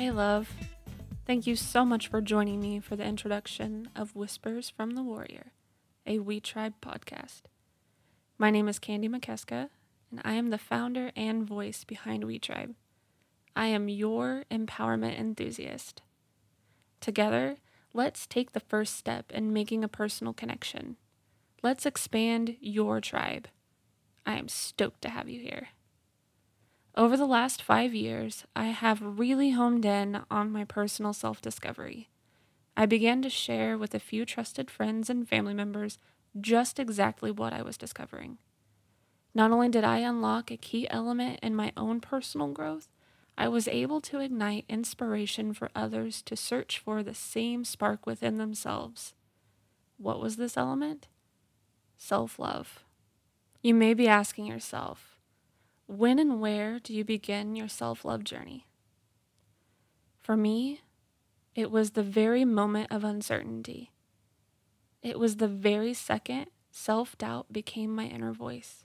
Hey, love. Thank you so much for joining me for the introduction of Whispers from the Warrior, a We Tribe podcast. My name is Candy McKeska, and I am the founder and voice behind We Tribe. I am your empowerment enthusiast. Together, let's take the first step in making a personal connection. Let's expand your tribe. I am stoked to have you here. Over the last five years, I have really homed in on my personal self discovery. I began to share with a few trusted friends and family members just exactly what I was discovering. Not only did I unlock a key element in my own personal growth, I was able to ignite inspiration for others to search for the same spark within themselves. What was this element? Self love. You may be asking yourself, when and where do you begin your self love journey? For me, it was the very moment of uncertainty. It was the very second self doubt became my inner voice.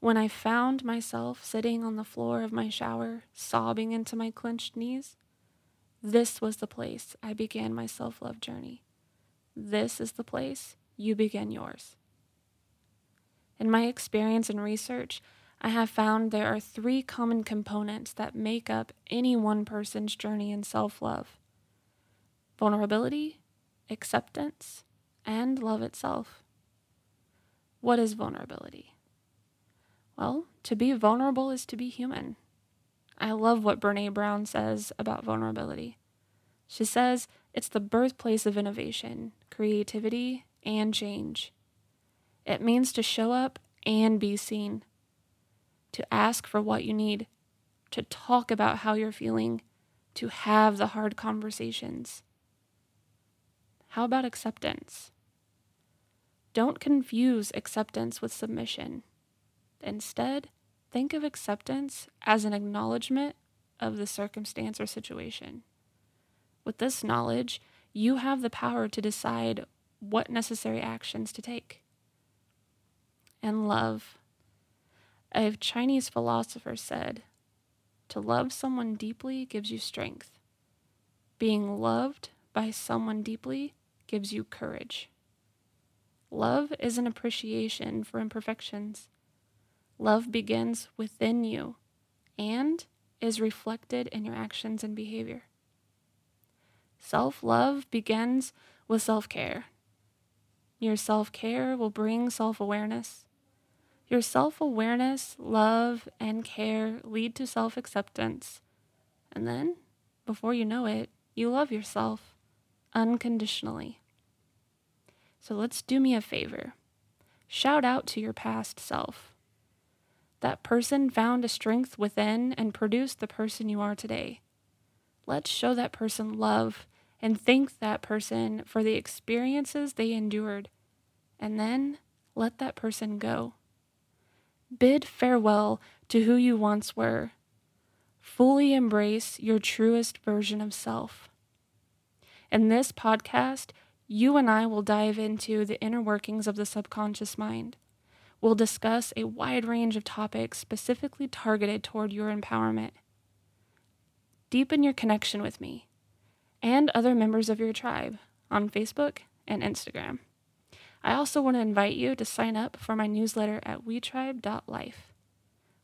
When I found myself sitting on the floor of my shower, sobbing into my clenched knees, this was the place I began my self love journey. This is the place you begin yours. In my experience and research, I have found there are three common components that make up any one person's journey in self love vulnerability, acceptance, and love itself. What is vulnerability? Well, to be vulnerable is to be human. I love what Brene Brown says about vulnerability. She says it's the birthplace of innovation, creativity, and change. It means to show up and be seen, to ask for what you need, to talk about how you're feeling, to have the hard conversations. How about acceptance? Don't confuse acceptance with submission. Instead, think of acceptance as an acknowledgement of the circumstance or situation. With this knowledge, you have the power to decide what necessary actions to take. And love. A Chinese philosopher said, To love someone deeply gives you strength. Being loved by someone deeply gives you courage. Love is an appreciation for imperfections. Love begins within you and is reflected in your actions and behavior. Self love begins with self care. Your self care will bring self awareness. Your self awareness, love, and care lead to self acceptance. And then, before you know it, you love yourself unconditionally. So let's do me a favor. Shout out to your past self. That person found a strength within and produced the person you are today. Let's show that person love and thank that person for the experiences they endured. And then let that person go. Bid farewell to who you once were. Fully embrace your truest version of self. In this podcast, you and I will dive into the inner workings of the subconscious mind We'll discuss a wide range of topics specifically targeted toward your empowerment. Deepen your connection with me and other members of your tribe on Facebook and Instagram. I also want to invite you to sign up for my newsletter at wetribe.life.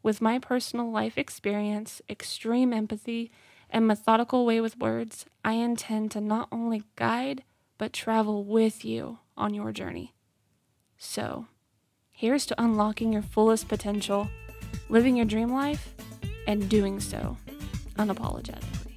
With my personal life experience, extreme empathy, and methodical way with words, I intend to not only guide, but travel with you on your journey. So, Here's to unlocking your fullest potential, living your dream life, and doing so unapologetically.